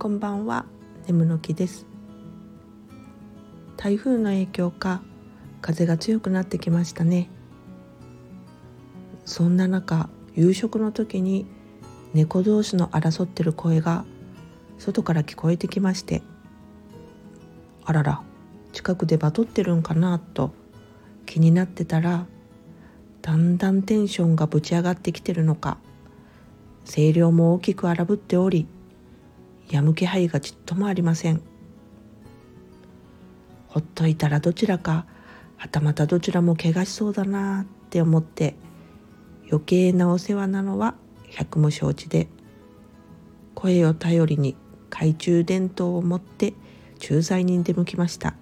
こんばんは。眠の木です。台風の影響か風が強くなってきましたね。そんな中夕食の時に猫同士の争ってる声が外から聞こえてきましてあらら近くでバトってるんかなと気になってたらだんだんテンションがぶち上がってきてるのか声量も大きく荒ぶっておりやむ気配がちっともありません。ほっといたらどちらかはたまたどちらも怪我しそうだなって思って余計なお世話なのは百も承知で声を頼りに懐中電灯を持って駐在に出向きました。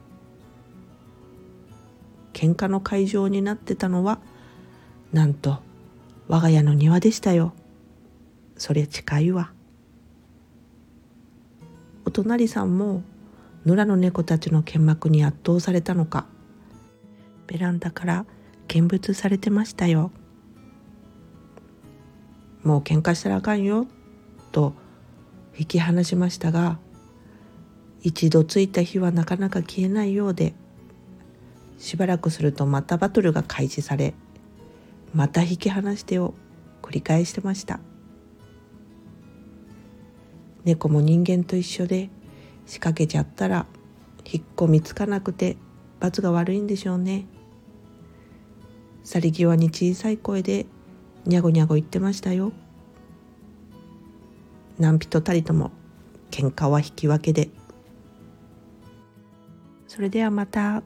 喧嘩の会場になってたのはなんと我が家の庭でしたよ。そりゃ近いわ。隣さんも野良の猫たちの剣幕に圧倒されたのか。ベランダから見物されてましたよ。もう喧嘩したらあかんよ。と引き離しましたが一度ついた火はなかなか消えないようでしばらくするとまたバトルが開始されまた引き離してを繰り返してました。猫も人間と一緒で仕掛けちゃったら引っ込みつかなくて罰が悪いんでしょうね。去り際に小さい声でにゃごにゃご言ってましたよ。何人たりとも喧嘩は引き分けで。それではまた。